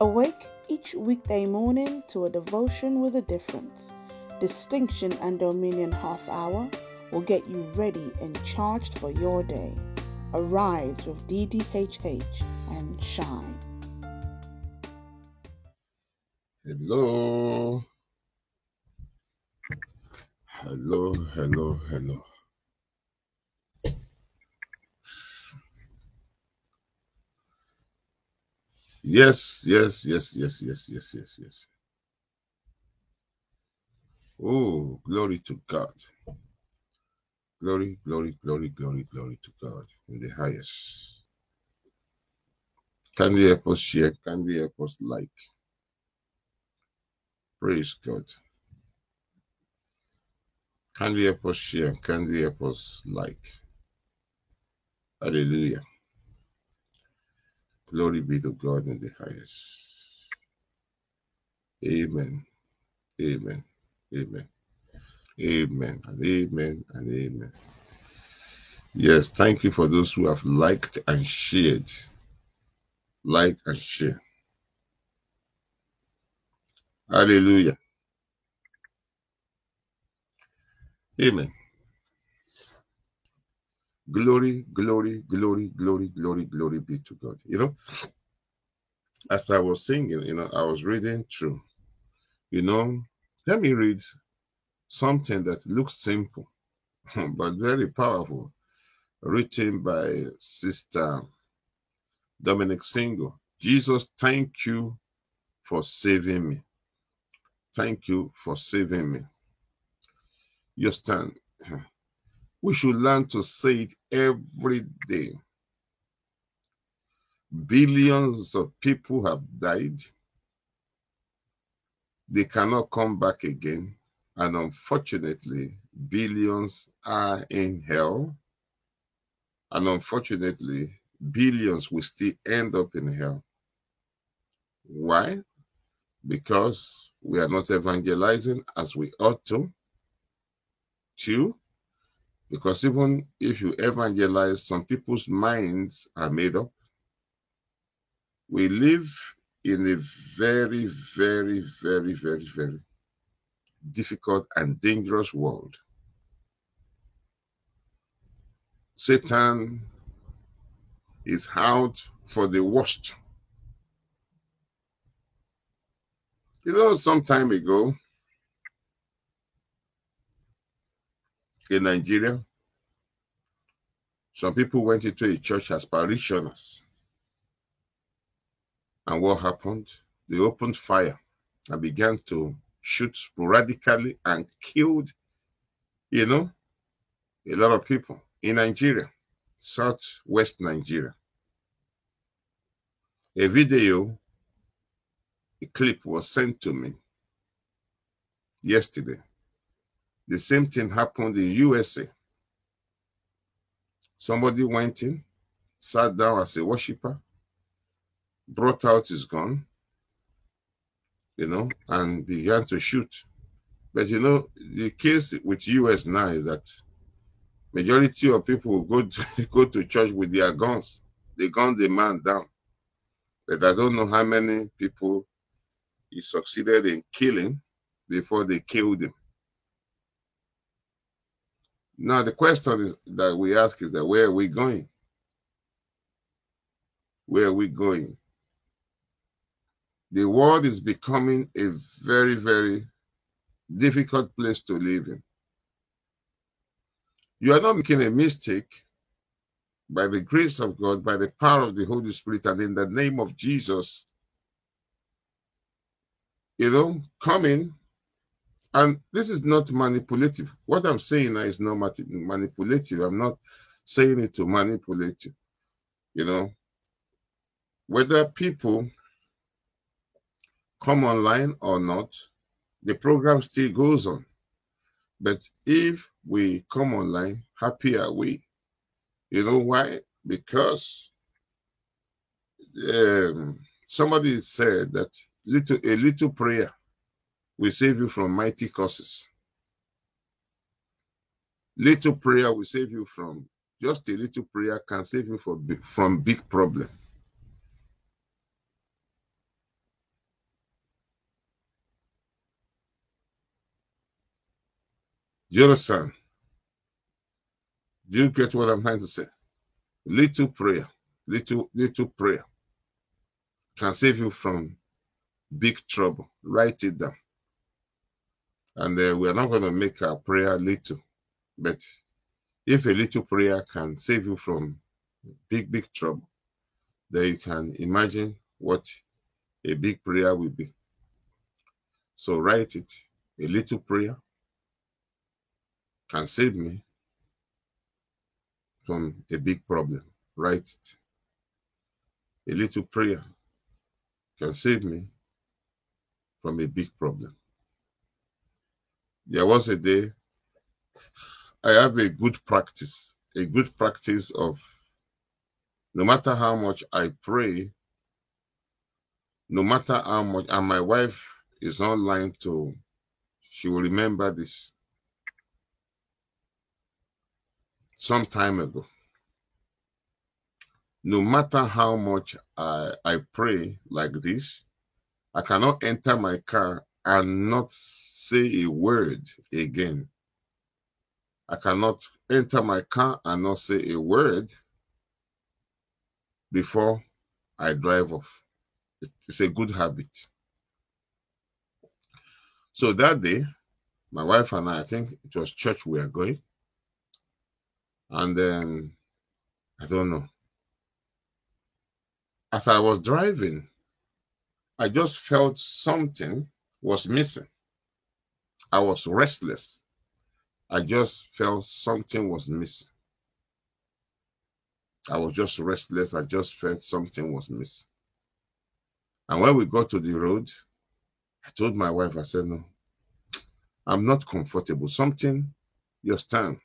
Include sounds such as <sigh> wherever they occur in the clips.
Awake each weekday morning to a devotion with a difference. Distinction and Dominion half hour will get you ready and charged for your day. Arise with DDHH and shine. Hello. Hello, hello, hello. Yes, yes, yes, yes, yes, yes, yes, yes. Oh, glory to God. Glory, glory, glory, glory, glory to God in the highest. Can we help us share? Can we help us like? Praise God. Can we help us share? Can we help us like? Hallelujah. Glory be to God in the highest. Amen. Amen. Amen. Amen and amen and amen. Yes, thank you for those who have liked and shared. Like and share. Hallelujah. Amen. Glory, glory, glory, glory, glory, glory be to God. You know, as I was singing, you know, I was reading through. You know, let me read something that looks simple <laughs> but very powerful, written by Sister Dominic Single. Jesus, thank you for saving me. Thank you for saving me. You stand. We should learn to say it every day. Billions of people have died. They cannot come back again. And unfortunately, billions are in hell. And unfortunately, billions will still end up in hell. Why? Because we are not evangelizing as we ought to. Two, because even if you evangelize, some people's minds are made up. We live in a very, very, very, very, very difficult and dangerous world. Satan is out for the worst. You know, some time ago in Nigeria, some people went into a church as parishioners. And what happened? They opened fire and began to shoot sporadically and killed, you know, a lot of people in Nigeria, southwest Nigeria. A video, a clip was sent to me yesterday. The same thing happened in USA. Somebody went in, sat down as a worshiper, brought out his gun, you know, and began to shoot. But you know, the case with US now is that majority of people go to, <laughs> go to church with their guns. They gun the man down. But I don't know how many people he succeeded in killing before they killed him. Now the question is that we ask is that where are we going? Where are we going? The world is becoming a very, very difficult place to live in. You are not making a mistake by the grace of God, by the power of the Holy Spirit, and in the name of Jesus. You know, coming, and this is not manipulative. What I'm saying is not manipulative. I'm not saying it to manipulate you. You know, whether people come online or not, the program still goes on. But if we come online, happy are we. You know why? Because um, somebody said that little a little prayer will save you from mighty curses. Little prayer will save you from, just a little prayer can save you from, from big problem. Jonathan, do you get what I'm trying to say? Little prayer, little, little prayer can save you from big trouble. Write it down. And uh, we're not going to make our prayer little, but if a little prayer can save you from big, big trouble, then you can imagine what a big prayer will be. So write it. A little prayer can save me from a big problem. Write it. A little prayer can save me from a big problem. There was a day I have a good practice, a good practice of no matter how much I pray, no matter how much, and my wife is online to, she will remember this some time ago. No matter how much I, I pray like this, I cannot enter my car and not say a word again. I cannot enter my car and not say a word before I drive off. It's a good habit. So that day, my wife and I, I think it was church we are going. And then, I don't know. As I was driving, I just felt something was missing. I was restless. I just felt something was missing. I was just restless. I just felt something was missing. And when we got to the road, I told my wife, I said, No, I'm not comfortable. Something, just stand.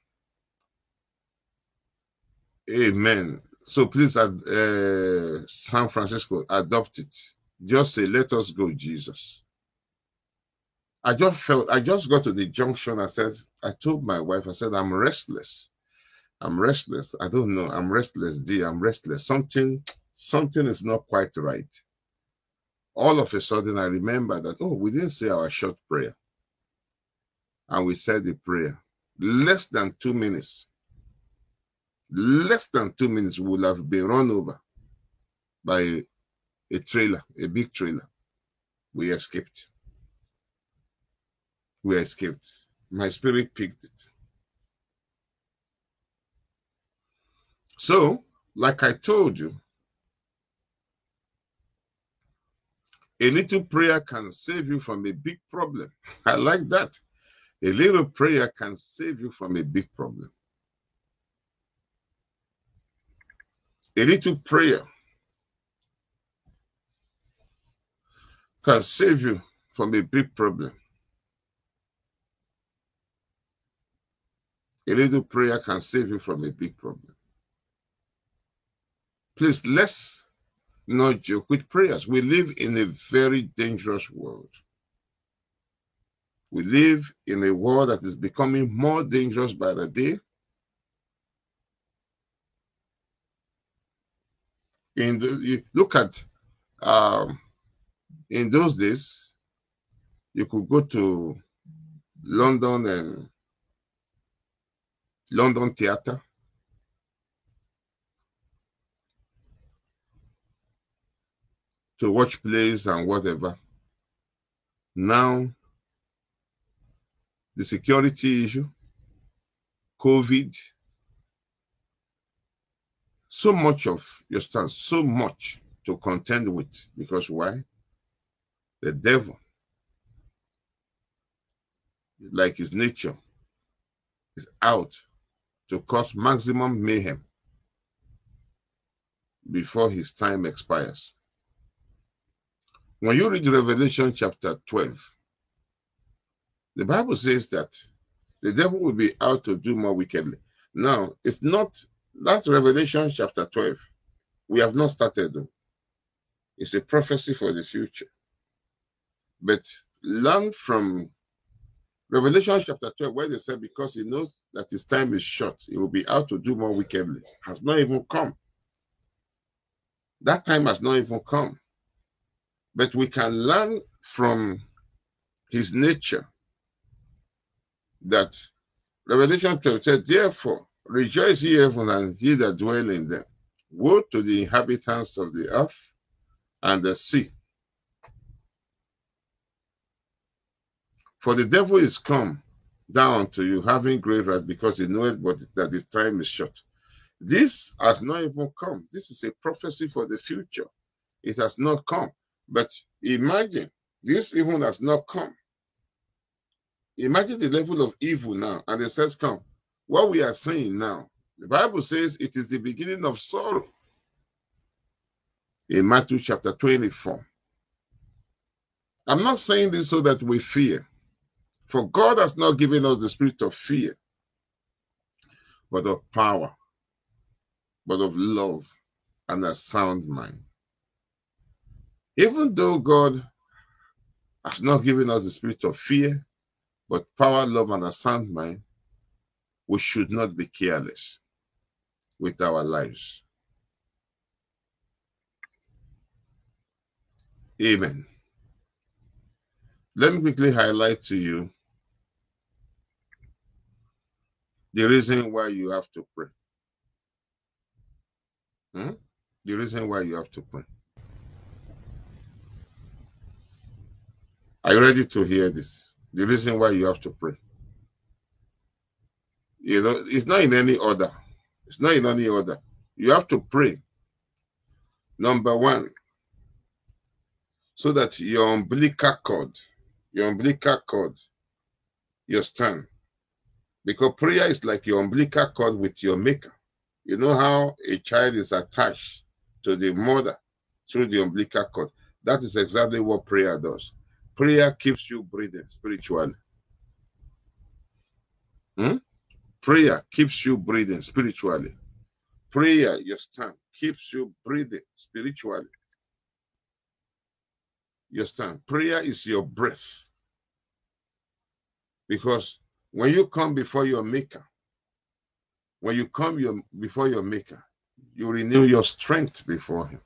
Amen. So please, uh, San Francisco, adopt it. Just say, Let us go, Jesus. I just felt, I just got to the junction. I said, I told my wife, I said, I'm restless. I'm restless. I don't know. I'm restless, dear. I'm restless. Something, something is not quite right. All of a sudden, I remember that, oh, we didn't say our short prayer. And we said the prayer. Less than two minutes. Less than two minutes, would have been run over by a trailer, a big trailer. We escaped we escaped. My spirit picked it. So, like I told you, a little prayer can save you from a big problem. <laughs> I like that. A little prayer can save you from a big problem. A little prayer can save you from a big problem. A little prayer can save you from a big problem. Please, let's not joke with prayers. We live in a very dangerous world. We live in a world that is becoming more dangerous by the day. In the, you look at um, in those days, you could go to London and London Theatre. To watch plays and whatever. Now, the security issue, COVID, so much of your stance, so much to contend with. Because why? The devil, like his nature, is out to cause maximum mayhem before his time expires. When you read Revelation chapter 12, the Bible says that the devil will be out to do more wickedly. Now, it's not, that's Revelation chapter 12. We have not started though. It's a prophecy for the future. But learn from Revelation chapter 12, where they said, because he knows that his time is short, he will be out to do more wickedly, has not even come. That time has not even come. But we can learn from his nature that Revelation 12 said, Therefore, rejoice ye heaven and ye that dwell in them. Woe to the inhabitants of the earth and the sea. For the devil is come down to you, having great wrath, because he knoweth but that his time is short. This has not even come. This is a prophecy for the future. It has not come. But imagine, this even has not come. Imagine the level of evil now, and it says, Come. What we are saying now, the Bible says it is the beginning of sorrow. In Matthew chapter 24. I'm not saying this so that we fear. For God has not given us the spirit of fear, but of power, but of love and a sound mind. Even though God has not given us the spirit of fear, but power, love, and a sound mind, we should not be careless with our lives. Amen. Let me quickly highlight to you the reason why you have to pray. Hmm? The reason why you have to pray. Are you ready to hear this? The reason why you have to pray. You know, it's not in any order. It's not in any order. You have to pray. Number one, so that your umbilical cord, your umbilical cord, your stand, because prayer is like your umbilical cord with your maker. You know how a child is attached to the mother through the umbilical cord. That is exactly what prayer does. Prayer keeps you breathing spiritually. Hmm? Prayer keeps you breathing spiritually. Prayer, your stand, keeps you breathing spiritually. Your stand. Prayer is your breath. Because when you come before your maker, when you come your, before your maker, you renew your strength before him.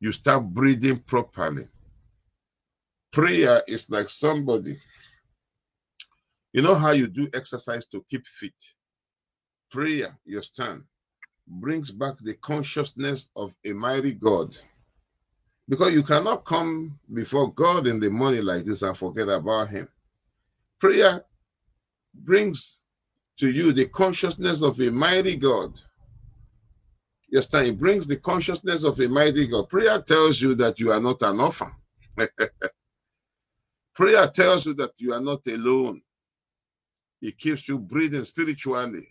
You start breathing properly. Prayer is like somebody. You know how you do exercise to keep fit? Prayer, your stand, brings back the consciousness of a mighty God. Because you cannot come before God in the morning like this and forget about Him. Prayer brings to you the consciousness of a mighty God. Yes, time brings the consciousness of a mighty God. Prayer tells you that you are not an orphan. <laughs> Prayer tells you that you are not alone. It keeps you breathing spiritually.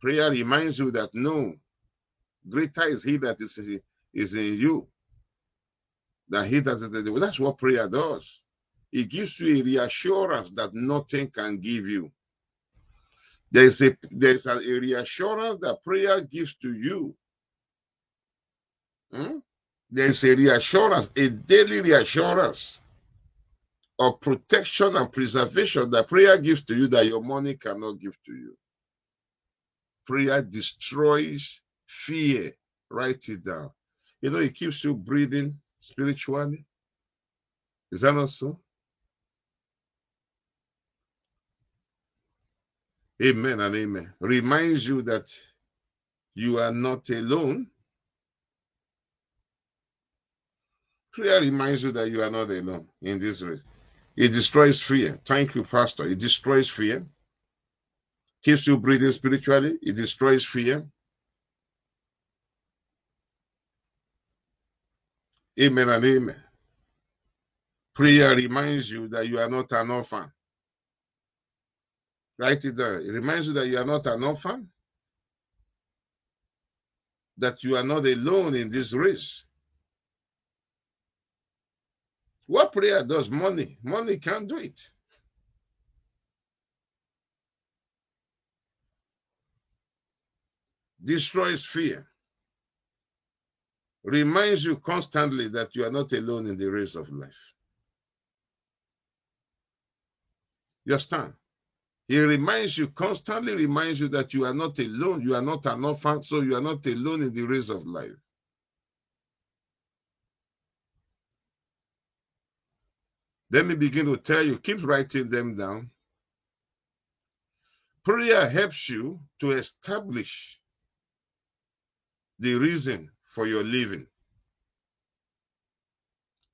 Prayer reminds you that no, greater is He that is, is in you than He that is in the world. That's what prayer does. It gives you a reassurance that nothing can give you. There is a there is a, reassurance that prayer gives to you. Hmm? There is a reassurance, a daily reassurance of protection and preservation that prayer gives to you that your money cannot give to you. Prayer destroys fear. Write it down. You know, it keeps you breathing spiritually. Is that not so? Amen and amen. Reminds you that you are not alone. Prayer reminds you that you are not alone in this race. It destroys fear. Thank you, Pastor. It destroys fear. Keeps you breathing spiritually. It destroys fear. Amen and amen. Prayer reminds you that you are not an orphan. Write it down. It reminds you that you are not an orphan, that you are not alone in this race. What prayer does money? Money can't do it. Destroys fear. Reminds you constantly that you are not alone in the race of life. You understand? He reminds you, constantly reminds you that you are not alone. You are not an orphan, so you are not alone in the race of life. Let me begin to tell you, keep writing them down. Prayer helps you to establish the reason for your living.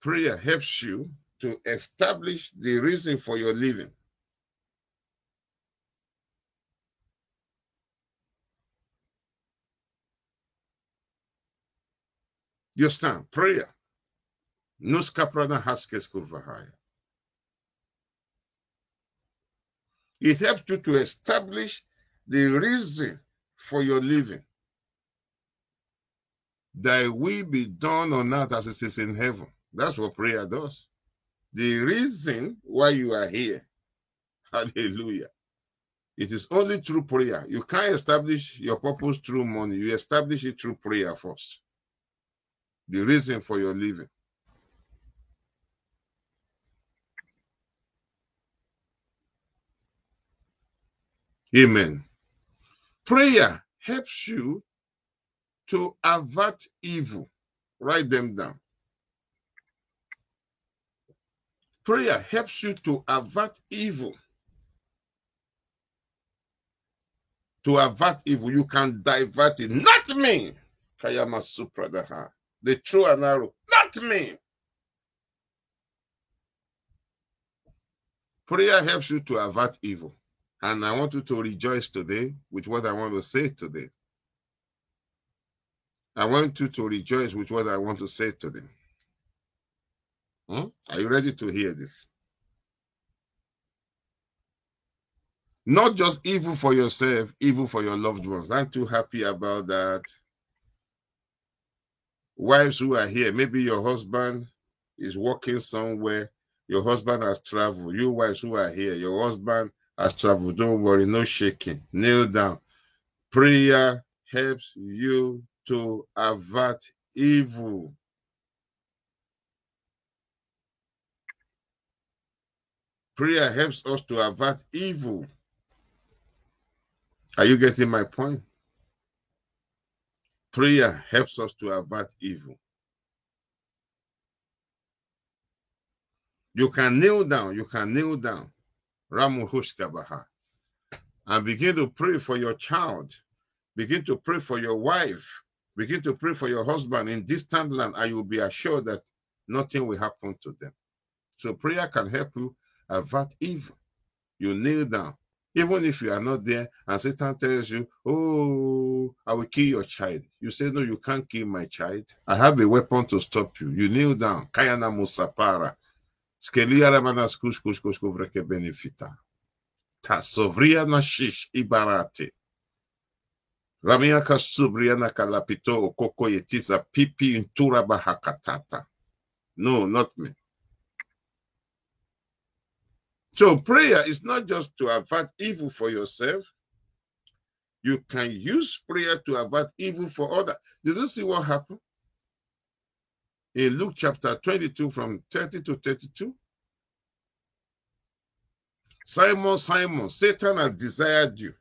Prayer helps you to establish the reason for your living. You stand, prayer. Nuskaprana haskes kuvahaya. It helps you to establish the reason for your living. Thy will be done on earth as it is in heaven. That's what prayer does. The reason why you are here. <laughs> Hallelujah. It is only through prayer. You can't establish your purpose through money. You establish it through prayer first. The reason for your living. Amen. Prayer helps you to avert evil. Write them down. Prayer helps you to avert evil. To avert evil, you can divert it. Not me. Kayama Supradaha. The true and arrow. Not me. Prayer helps you to avert evil. And I want you to rejoice today with what I want to say today. I want you to rejoice with what I want to say today. Hmm? Are you ready to hear this? Not just evil for yourself, evil for your loved ones. I'm too happy about that. Wives who are here, maybe your husband is working somewhere, your husband has traveled. You wives who are here, your husband has traveled. Don't worry, no shaking. Kneel down. Prayer helps you to avert evil. Prayer helps us to avert evil. Are you getting my point? Prayer helps us to avert evil. You can kneel down, you can kneel down, Ramuhushkabaha, and begin to pray for your child. Begin to pray for your wife. Begin to pray for your husband in distant land, and you'll be assured that nothing will happen to them. So prayer can help you avert evil. You kneel down. Even if you are not there and Satan tells you, Oh, I will kill your child. You say, No, you can't kill my child. I have a weapon to stop you. You kneel down. Kayana Musapara. Skelia Ramanas Kush Kush Kuvreke Benefita. Tasovria Nashish Ibarate. Ramiaka Subriana Kalapito Okoko Yetiza Pipi Intura Bahakatata. No, not me. So prayer is not just to avert evil for yourself. You can use prayer to avert evil for others. Did you see what happened? In Luke chapter 22 from 30 to 32. Simon, Simon, Satan has desired you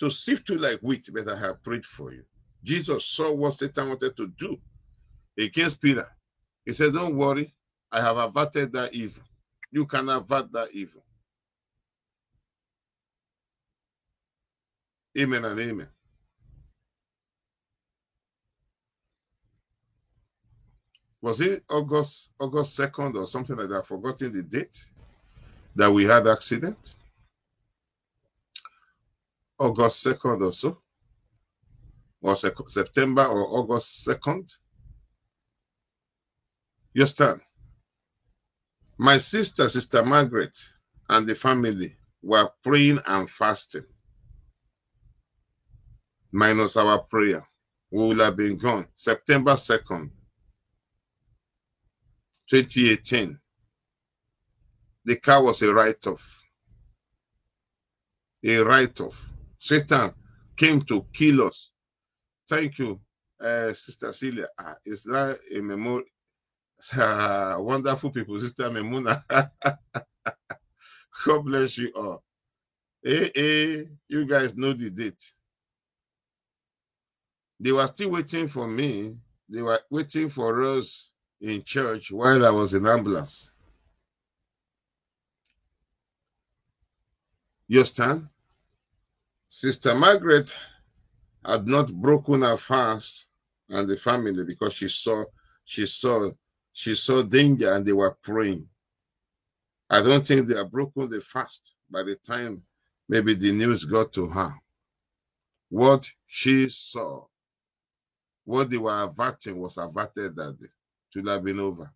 to sift you like wheat, but I have prayed for you. Jesus saw what Satan wanted to do against Peter. He said, Don't worry, I have averted that evil you can avert that evil. Amen and amen. Was it August August 2nd or something like that? I've forgotten the date that we had accident. August 2nd or so. Or September or August 2nd. You understand? My sister, Sister Margaret, and the family were praying and fasting. Minus our prayer. We will have been gone. September 2nd, 2018. The car was a write off. A write off. Satan came to kill us. Thank you, uh, Sister Celia. Uh, is that a memorial? <laughs> wonderful people, Sister Memuna. <laughs> God bless you all. Hey, hey, you guys know the date. They were still waiting for me. They were waiting for us in church while I was in ambulance. You understand? Sister Margaret had not broken her fast and the family because she saw she saw she saw danger and they were praying. I don't think they had broken the fast by the time maybe the news got to her. What she saw, what they were averting was averted that day. Should have been over.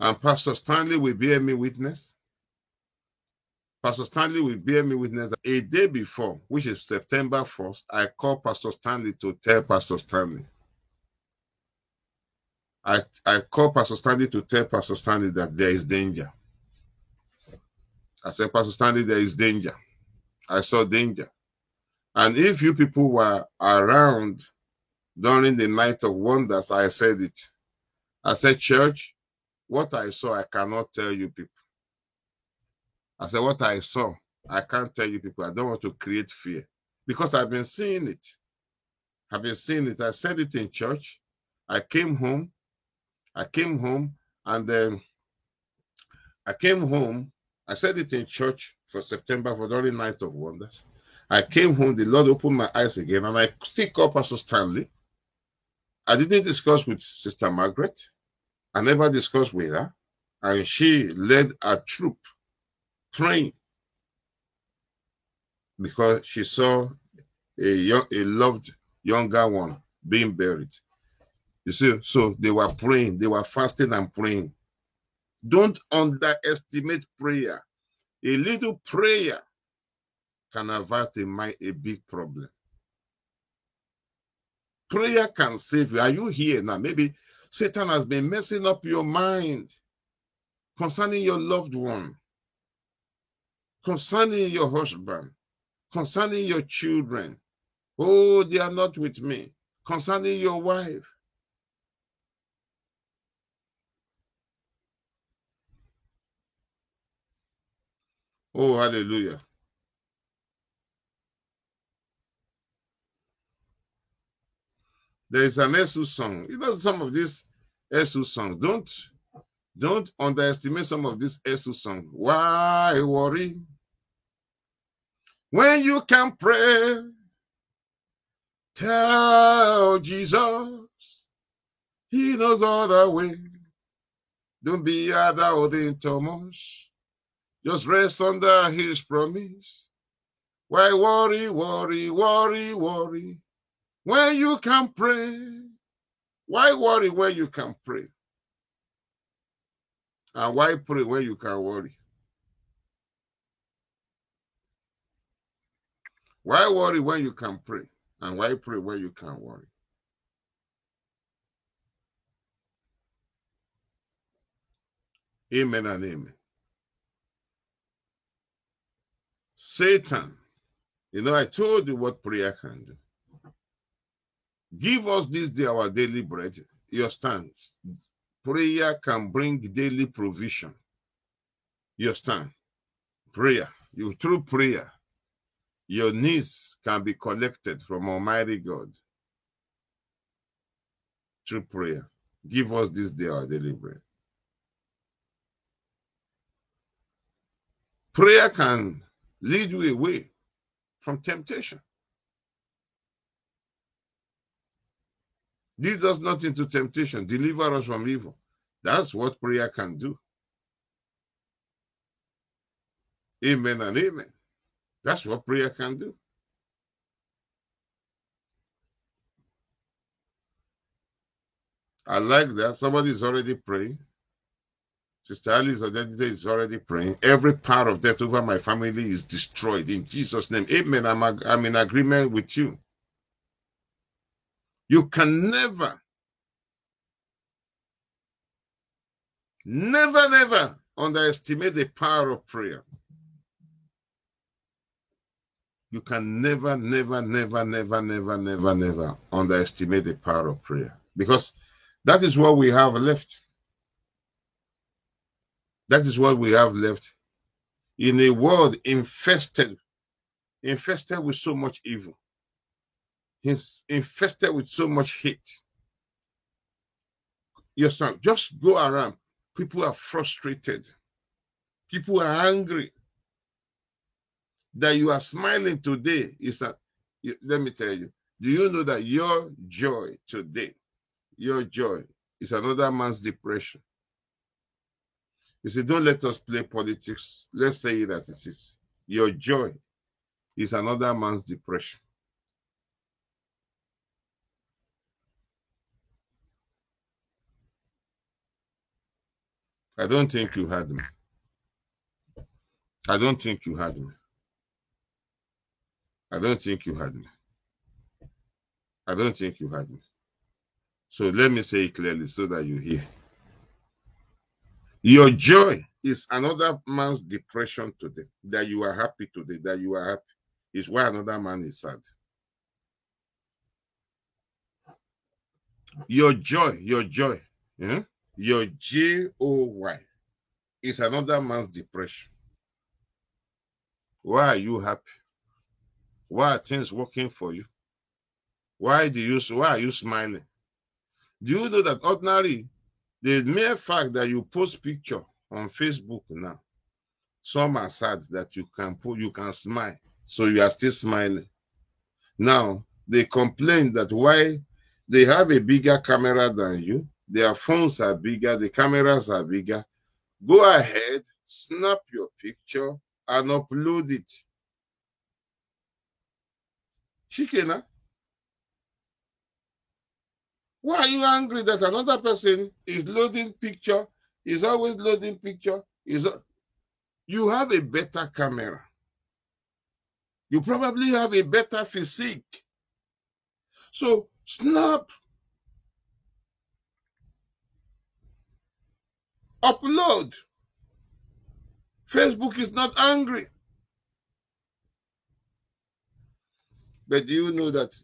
And Pastor Stanley will bear me witness. Pastor Stanley will bear me witness that a day before, which is September 1st, I called Pastor Stanley to tell Pastor Stanley. I, I called Pastor Stanley to tell Pastor Stanley that there is danger. I said, Pastor Stanley, there is danger. I saw danger. And if you people were around during the night of wonders, I said it. I said, Church, what I saw, I cannot tell you people. I said, What I saw, I can't tell you people. I don't want to create fear because I've been seeing it. I've been seeing it. I said it in church. I came home. I came home and then I came home. I said it in church for September for the night of wonders. I came home, the Lord opened my eyes again, and I stick up Pastor Stanley. I didn't discuss with Sister Margaret. I never discussed with her. And she led a troop praying because she saw a, young, a loved younger one being buried. You see, so they were praying, they were fasting and praying. Don't underestimate prayer. A little prayer can avert a, a big problem. Prayer can save you. Are you here now? Maybe Satan has been messing up your mind concerning your loved one, concerning your husband, concerning your children. Oh, they are not with me. Concerning your wife. Oh, hallelujah. There is an Esu song. You know, some of these Esu songs. Don't don't underestimate some of these Esu songs. Why worry? When you can pray, tell Jesus He knows all the way. Don't be other too much. Just rest under His promise. Why worry, worry, worry, worry? When you can pray, why worry when you can pray? And why pray when you can worry? Why worry when you can pray? And why pray when you can worry? Amen and amen. Satan, you know, I told you what prayer can do. Give us this day our daily bread. Your stance. Prayer can bring daily provision. Your stand. Prayer. You through prayer, your needs can be collected from Almighty God. Through prayer. Give us this day our daily bread. Prayer can lead you away from temptation. Lead us not into temptation, deliver us from evil. That's what prayer can do. Amen and amen. That's what prayer can do. I like that. Somebody is already praying. Sister Alice is already praying. Every power of death over my family is destroyed in Jesus' name. Amen. I'm, I'm in agreement with you. You can never, never, never underestimate the power of prayer. You can never, never, never, never, never, never, never underestimate the power of prayer because that is what we have left. That is what we have left in a world infested, infested with so much evil. Infested with so much hate. Yes, sir. Just go around. People are frustrated. People are angry. That you are smiling today is that, let me tell you, do you know that your joy today, your joy is another man's depression? You see, don't let us play politics. Let's say it as it is. Your joy is another man's depression. I don't think you had me. I don't think you had me. I don't think you had me. I don't think you had me. So let me say it clearly so that you hear. Your joy is another man's depression today. That you are happy today, that you are happy, is why another man is sad. Your joy, your joy, yeah? your J O Y is another man's depression. Why are you happy? Why are things working for you? Why do you why are you smiling? Do you know that ordinarily the mere fact that you post picture on Facebook now, some are sad that you can put you can smile, so you are still smiling. Now they complain that why they have a bigger camera than you, their phones are bigger, the cameras are bigger. Go ahead, snap your picture and upload it. Shikena. Why are you angry that another person is loading picture, is always loading picture? Is you have a better camera. You probably have a better physique. So snap. Upload. Facebook is not angry. But do you know that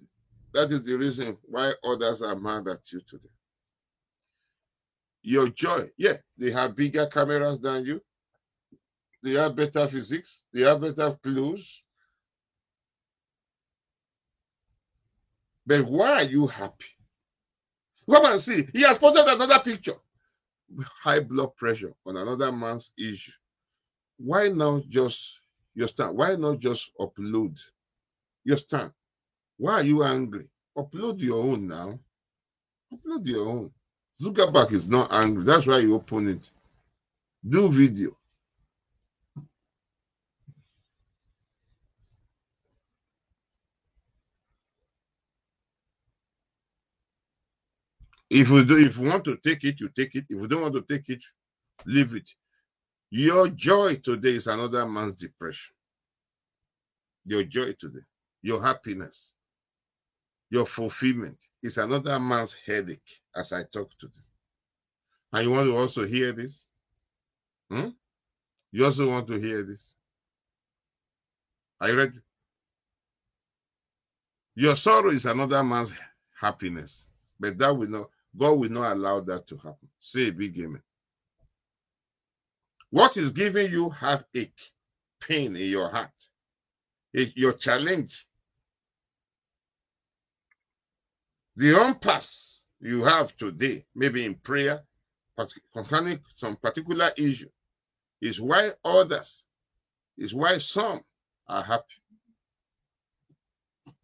that is the reason why others are mad at you today? Your joy, yeah, they have bigger cameras than you. They have better physics. They have better clothes. But why are you happy? Come and see. He has posted another picture. High blood pressure on another man's issue. Why not just your stand? Why not just upload your stand? Why are you angry? Upload your own now. Upload your own. Zuckerberg is not angry. That's why you open it. Do video. If you do, if you want to take it, you take it. If you don't want to take it, leave it. Your joy today is another man's depression. Your joy today, your happiness, your fulfillment is another man's headache as I talk to them. And you want to also hear this? Hmm? You also want to hear this? Are you ready? Your sorrow is another man's happiness, but that will not, God will not allow that to happen. Say a big amen. What is giving you heartache, pain in your heart? Your challenge. The impasse you have today, maybe in prayer, concerning some particular issue, is why others, is why some are happy.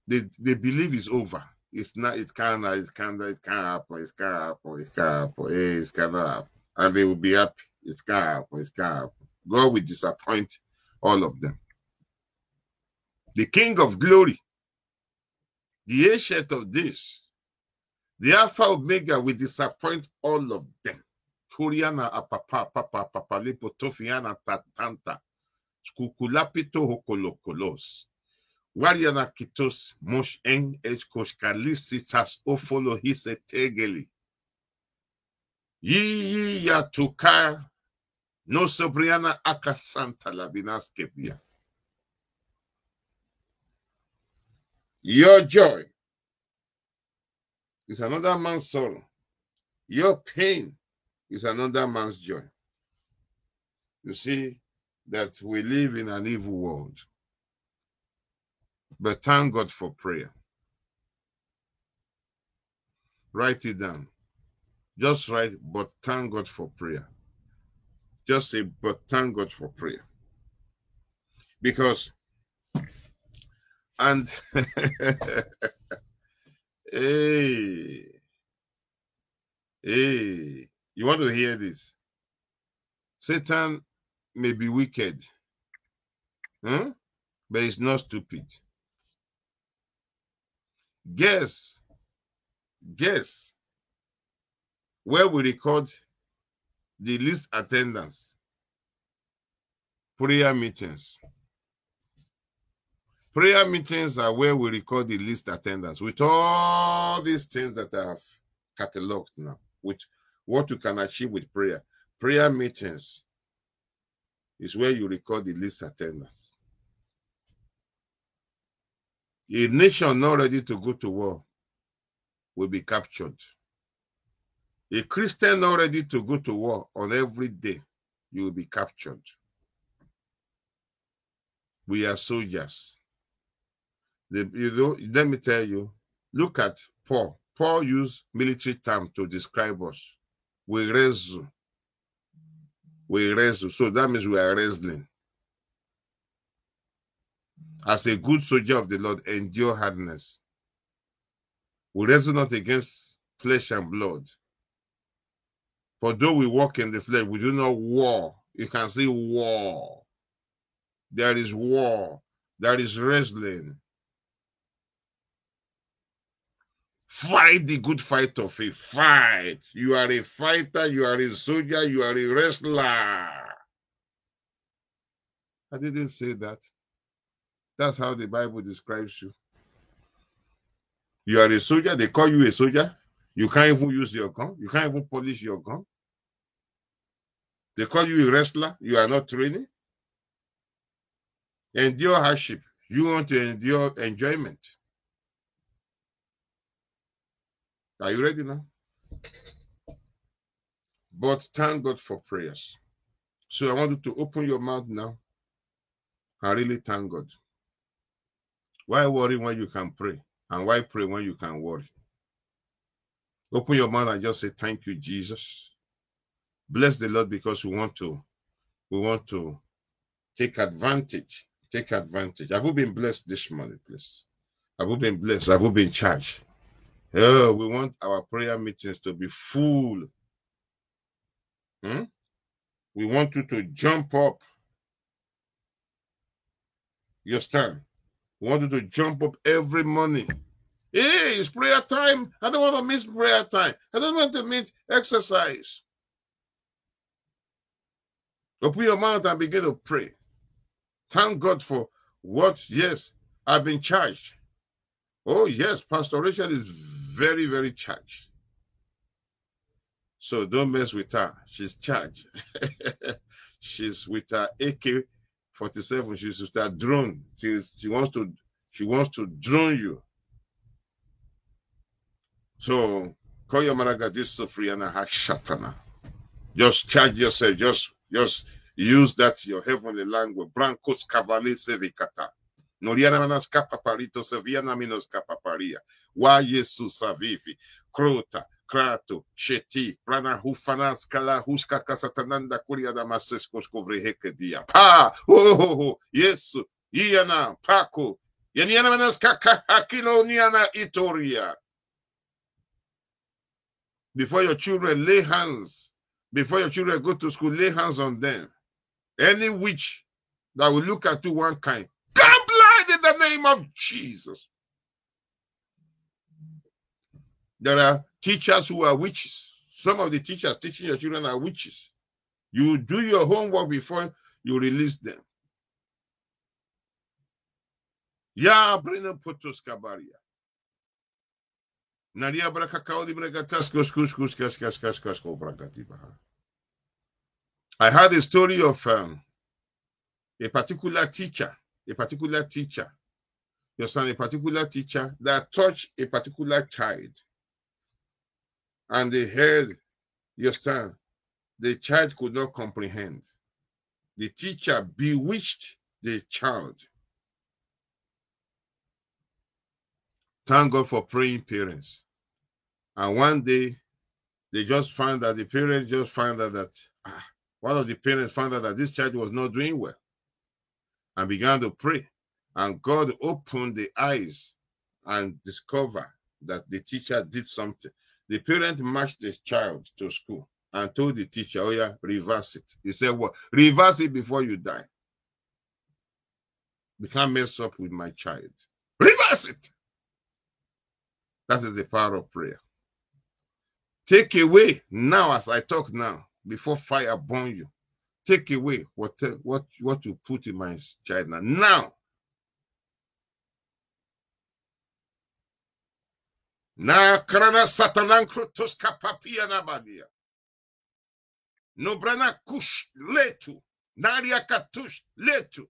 They, they believe it's over. It's not, it can't, it can't, it can't happen, it can't happen, it can't happen, eh, it cannot happen. And they will be happy. It's can't happen, it can't happen. God will disappoint all of them. The King of Glory, the ancient of this, the Alpha Omega will disappoint all of them. Kuriana apapa papa papa lipo tofiana tatanta. Skukulapito hokolokolos. Wariana kitos mosh en echkoshkalisitas ofolo hise tegeli. Yi ya tuka no sobriana akasanta labinaskepia. Your joy is another man's sorrow. Your pain is another man's joy. You see that we live in an evil world. But thank God for prayer. Write it down. Just write, but thank God for prayer. Just say, but thank God for prayer. Because, and, <laughs> hey, hey, you want to hear this? Satan may be wicked, huh? but he's not stupid. Guess, guess where we record the least attendance prayer meetings. Prayer meetings are where we record the least attendance with all these things that I have cataloged now, with what you can achieve with prayer. Prayer meetings is where you record the least attendance. A nation not ready to go to war will be captured. A Christian not ready to go to war on every day, you will be captured. We are soldiers. The, you know, let me tell you, look at Paul. Paul used military term to describe us. We wrestle. We wrestle. So that means we are wrestling. As a good soldier of the Lord, endure hardness. We wrestle not against flesh and blood. For though we walk in the flesh, we do not war. You can see war. There is war. There is wrestling. Fight the good fight of a fight. You are a fighter, you are a soldier, you are a wrestler. I didn't say that. That's how the Bible describes you. You are a soldier, they call you a soldier. You can't even use your gun, you can't even polish your gun. They call you a wrestler, you are not training. Endure hardship. You want to endure enjoyment. Are you ready now? But thank God for prayers. So I want you to open your mouth now and really thank God. Why worry when you can pray? And why pray when you can worry? Open your mouth and just say, Thank you, Jesus. Bless the Lord because we want to we want to take advantage. Take advantage. Have you been blessed this morning, please? Have you been blessed? Have you been charged? Oh, we want our prayer meetings to be full. Hmm? We want you to jump up. You stand. We want you to jump up every morning. Hey, it's prayer time. I don't want to miss prayer time. I don't want to miss exercise. Open your mouth and begin to pray. Thank God for what, yes, I've been charged. Oh, yes, Pastor Richard is very, very charged. So don't mess with her. She's charged. <laughs> She's with her AK 47. She's with her drone. She's, she wants to she wants to drone you. So call your manager this Sofriana Hashatana. Just charge yourself. Just just use that your heavenly language. Brancos cavale sevikata. Minos capaparia. Wa Prana Huska Kuria Kovreheke dia. Pa! Oh, yes, Iana, Paco, Yaniana Manas Kaka Akilo Niana Itoria. Before your children lay hands, before your children go to school, lay hands on them. Any witch that will look at you one kind, come blind in the name of Jesus. There are teachers who are witches. Some of the teachers teaching your children are witches. You do your homework before you release them. Ya brina potos kabaria. Naria brakakao di brakatas kus kus kus kas kas kas kas ko brakatiba. I heard a story of um, a particular teacher, a particular teacher, you son, a particular teacher that touched a particular child. And they heard, you stand, the child could not comprehend. The teacher bewitched the child. Thank God for praying parents. And one day, they just found that the parents just found out that ah, One of the parents found out that this child was not doing well and began to pray. And God opened the eyes and discovered that the teacher did something. The parent marched the child to school and told the teacher, Oh, yeah, reverse it. He said, What? Well, reverse it before you die. You can't mess up with my child. Reverse it. That is the power of prayer. Take away now, as I talk now, before fire burn you. Take away what what what you put in my child now. Now. Na krana satanan krutos kapapia nabadia. No brana kush letu. Naria katush letu.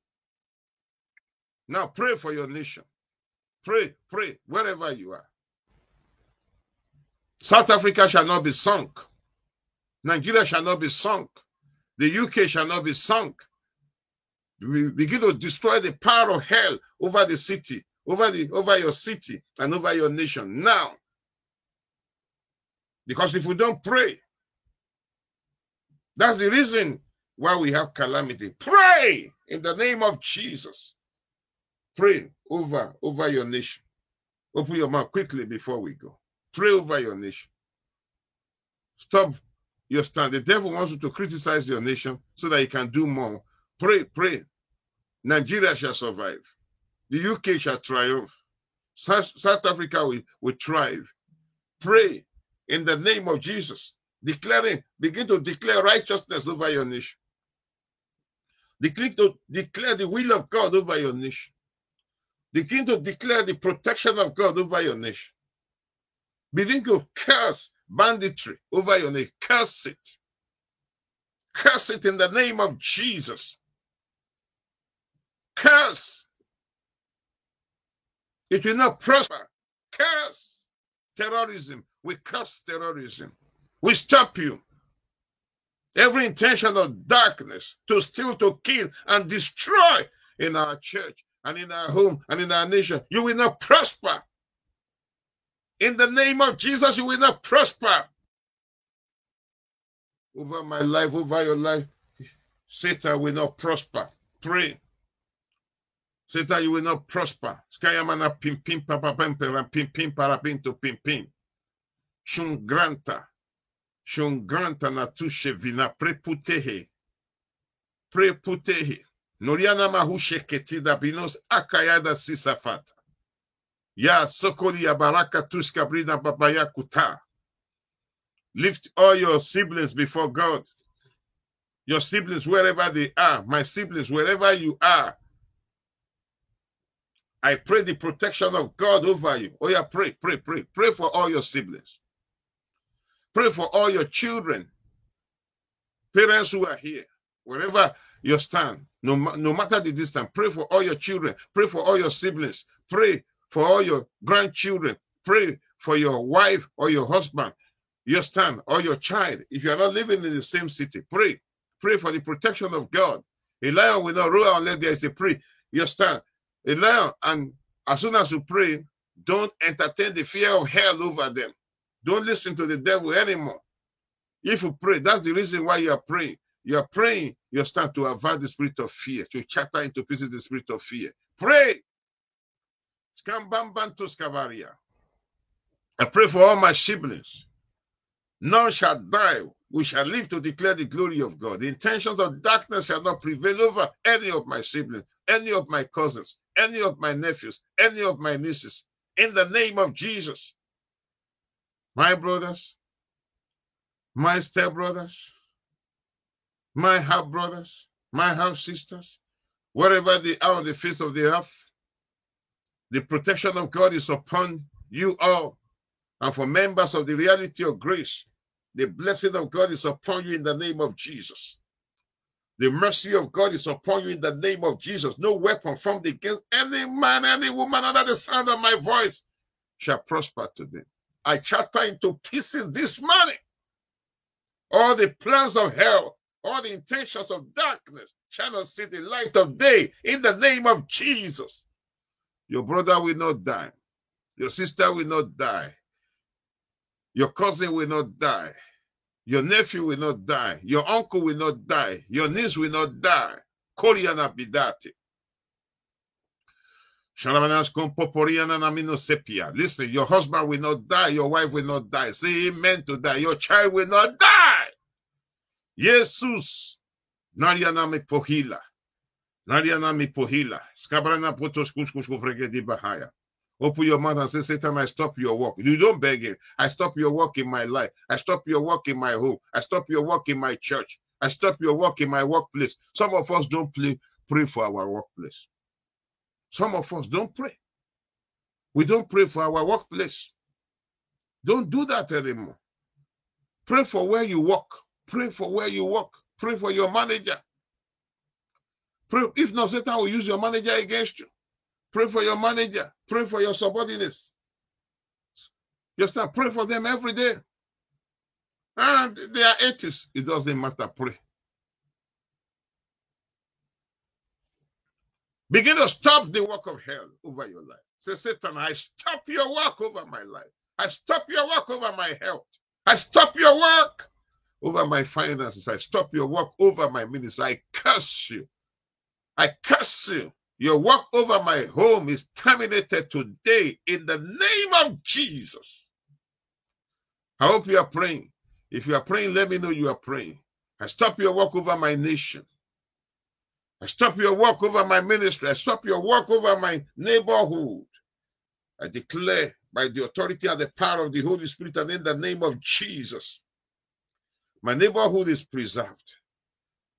Now pray for your nation. Pray, pray, wherever you are. South Africa shall not be sunk. Nigeria shall not be sunk. The UK shall not be sunk. We begin to destroy the power of hell over the city, over the over your city and over your nation now. Because if we don't pray, that's the reason why we have calamity. Pray in the name of Jesus. Pray over over your nation. Open your mouth quickly before we go. Pray over your nation. Stop your stand. The devil wants you to criticize your nation so that he can do more. Pray, pray. Nigeria shall survive. The UK shall triumph. South, South Africa will, will thrive. Pray in the name of Jesus. Declaring, begin to declare righteousness over your nation. Begin to declare the will of God over your nation. Begin to declare the protection of God over your nation. Begin to curse banditry over your nation. Curse it. Curse it in the name of Jesus. Curse. It will not prosper. Curse terrorism. We curse terrorism. We stop you. Every intention of darkness to steal, to kill, and destroy in our church and in our home and in our nation, you will not prosper. In the name of Jesus, you will not prosper. Over my life, over your life, Satan will not prosper. Pray. Satan, you will not prosper. Skayamana pim pim papa pempera pim pim para pinto pim pim. Shungranta. Shungranta na tushe vina preputehe. Preputehe. Noriana mahushe ketida binos akayada sisafata. Ya sokoli ya baraka tuska brida babaya kuta. Lift all your siblings before God. Your siblings, wherever they are, my siblings, wherever you are. I pray the protection of God over you. Oh, yeah, pray, pray, pray. Pray for all your siblings. Pray for all your children. Parents who are here, wherever you stand, no, no matter the distance, pray for all your children. Pray for all your siblings. Pray for all your grandchildren. Pray for your wife or your husband, your son or your child. If you are not living in the same city, pray. Pray for the protection of God. A lion will not roar unless there is a prey. You stand. And as soon as you pray, don't entertain the fear of hell over them. Don't listen to the devil anymore. If you pray, that's the reason why you are praying. You are praying, you stand to avoid the spirit of fear, to chatter into pieces the spirit of fear. Pray. I pray for all my siblings. None shall die. We shall live to declare the glory of God. The intentions of darkness shall not prevail over any of my siblings, any of my cousins, any of my nephews, any of my nieces. In the name of Jesus. My brothers, my step brothers, my half brothers, my half sisters, wherever they are on the face of the earth, the protection of God is upon you all. And for members of the reality of grace, the blessing of God is upon you in the name of Jesus. The mercy of God is upon you in the name of Jesus. No weapon formed against any man, any woman under the sound of my voice shall prosper today. I chatter into pieces this morning. All the plans of hell, all the intentions of darkness shall not see the light of day in the name of Jesus. Your brother will not die. Your sister will not die. Your cousin will not die. Your nephew will not die. Your uncle will not die. Your niece will not die. Koriana bidati. Listen, your husband will not die. Your wife will not die. Say amen to that. Your child will not die. Jesus. Nariana mi pohila. Nariana pohila. Skabrana putos kuskus di bahaya. Open your mouth and say, Satan, I stop your work. You don't beg it. I stop your work in my life. I stop your work in my home. I stop your work in my church. I stop your work in my workplace. Some of us don't play, pray for our workplace. Some of us don't pray. We don't pray for our workplace. Don't do that anymore. Pray for where you work. Pray for where you work. Pray for your manager. Pray. If not, Satan will use your manager against you. Pray for your manager. Pray for your subordinates. Just start pray for them every day. And they are atheists. It doesn't matter. Pray. Begin to stop the work of hell over your life. Say, Satan, I stop your work over my life. I stop your work over my health. I stop your work over my finances. I stop your work over my ministry. I curse you. I curse you. Your work over my home is terminated today in the name of Jesus. I hope you are praying. If you are praying, let me know you are praying. I stop your work over my nation. I stop your work over my ministry. I stop your work over my neighborhood. I declare by the authority and the power of the Holy Spirit and in the name of Jesus, my neighborhood is preserved.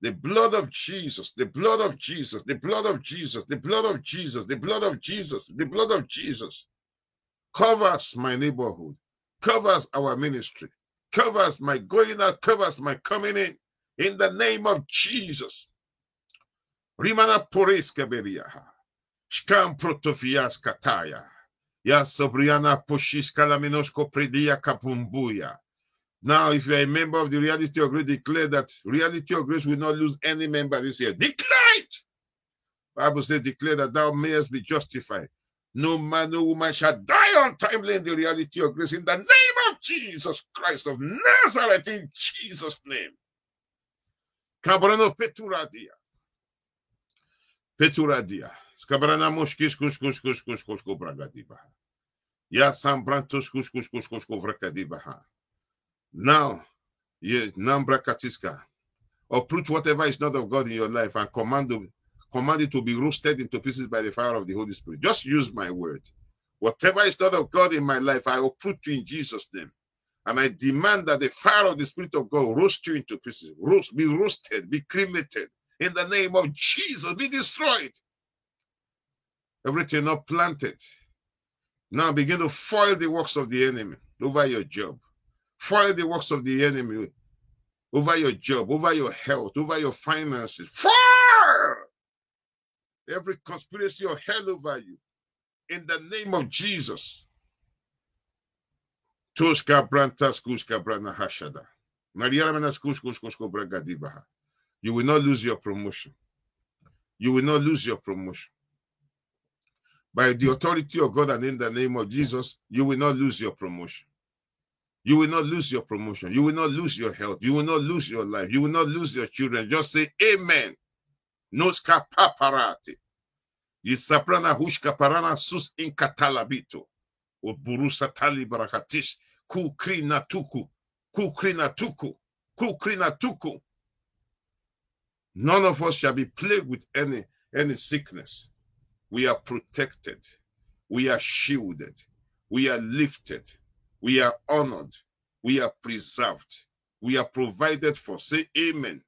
The blood of Jesus, the blood of Jesus, the blood of Jesus, the blood of Jesus, the blood of Jesus, the blood of Jesus covers my neighborhood, covers our ministry, covers my going out, covers my coming in. In the name of Jesus. Rimana poreska beriaha. Shkam protofias kataya. Ya sobriana poshiska laminosko predia kapumbuya. Now, if you're a member of the Reality of Grace, declare that Reality of Grace will not lose any member this year. Declare it! Bible says, declare that thou mayest be justified. No man, no woman shall die untimely in the reality of grace. In the name of Jesus Christ of Nazareth, in Jesus' name. Cabrano. Scabrana. Now, yes, Nambra Katiska, uproot whatever is not of God in your life and command, to, command it to be roasted into pieces by the fire of the Holy Spirit. Just use my word. Whatever is not of God in my life, I uproot you in Jesus' name. And I demand that the fire of the Spirit of God roast you into pieces. Roast, be roasted, be cremated. In the name of Jesus, be destroyed. Everything not planted. Now begin to foil the works of the enemy over your job Foil the works of the enemy over your job, over your health, over your finances. Fire! Every conspiracy of hell over you. In the name of Jesus. Brantas kuska brana hashada. You will not lose your promotion. You will not lose your promotion. By the authority of God and in the name of Jesus, you will not lose your promotion. You will not lose your promotion. You will not lose your health. You will not lose your life. You will not lose your children. Just say amen. Noska paparati. Yisaprana hushka parana sus inkatalabito. Burusa tali barakatish. Kukrina tuku. Kukrina tuku. Kukrina tuku. None of us shall be plagued with any any sickness. We are protected. We are shielded. We are lifted we are honored. We are preserved. We are provided for. Say amen.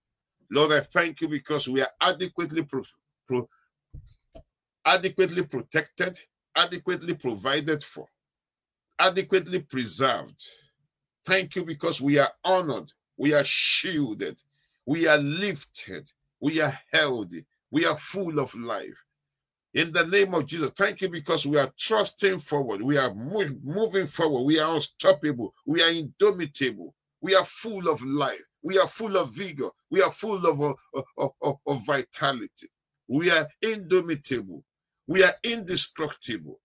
Lord, I thank you because we are adequately pro pro adequately protected, adequately provided for, adequately preserved. Thank you because we are honored, we are shielded, we are lifted, we are healthy, we are full of life. In the name of Jesus, thank you because we are trusting forward. We are move, moving forward. We are unstoppable. We are indomitable. We are full of life. We are full of vigor. We are full of, of, of, of vitality. We are indomitable. We are indestructible.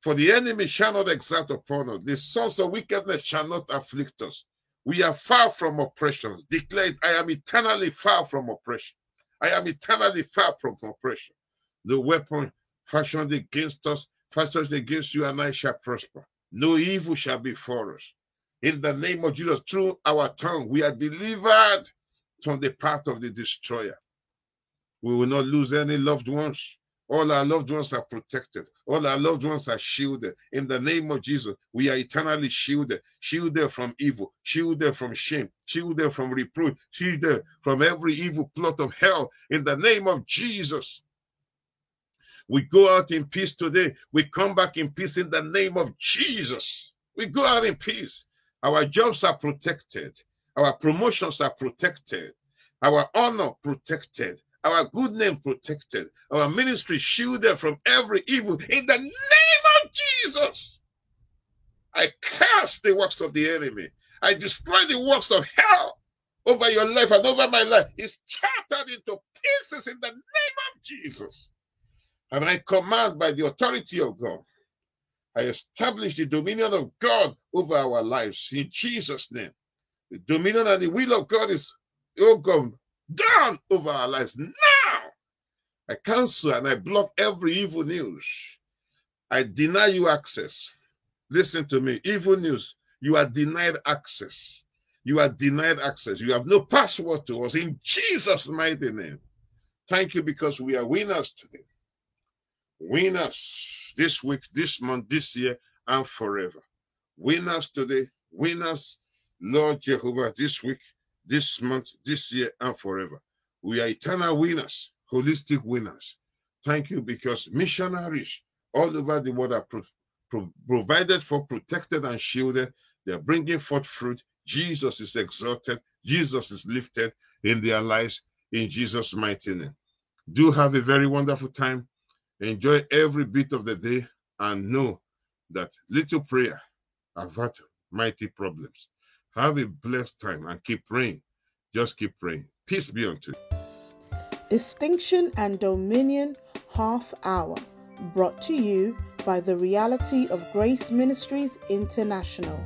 For the enemy shall not exert upon us. The sons of wickedness shall not afflict us. We are far from oppression. Declared, I am eternally far from oppression. I am eternally far from oppression. The weapon fashioned against us, fashioned against you and I shall prosper. No evil shall befall us. In the name of Jesus, through our tongue, we are delivered from the path of the destroyer. We will not lose any loved ones. All our loved ones are protected. All our loved ones are shielded. In the name of Jesus, we are eternally shielded. Shielded from evil, shielded from shame, shielded from reproach, shielded from every evil plot of hell. In the name of Jesus. We go out in peace today. We come back in peace in the name of Jesus. We go out in peace. Our jobs are protected. Our promotions are protected. Our honor protected our good name protected, our ministry shielded from every evil in the name of Jesus. I curse the works of the enemy. I destroy the works of hell over your life and over my life. It's shattered into pieces in the name of Jesus. And I command by the authority of God, I establish the dominion of God over our lives in Jesus' name. The dominion and the will of God is, oh God, over our lives now. I cancel and I block every evil news. I deny you access. Listen to me. Evil news. You are denied access. You are denied access. You have no password to us in Jesus' mighty name. Thank you because we are winners today. Winners this week, this month, this year, and forever. Winners today. Winners, Lord Jehovah, this week, this month, this year, and forever. We are eternal winners, holistic winners. Thank you because missionaries all over the world are pro- pro- provided for, protected, and shielded. They are bringing forth fruit. Jesus is exalted. Jesus is lifted in their lives in Jesus' mighty name. Do have a very wonderful time. Enjoy every bit of the day and know that little prayer avert mighty problems. Have a blessed time and keep praying. Just keep praying. Peace be unto you. Distinction and Dominion Half Hour, brought to you by the Reality of Grace Ministries International.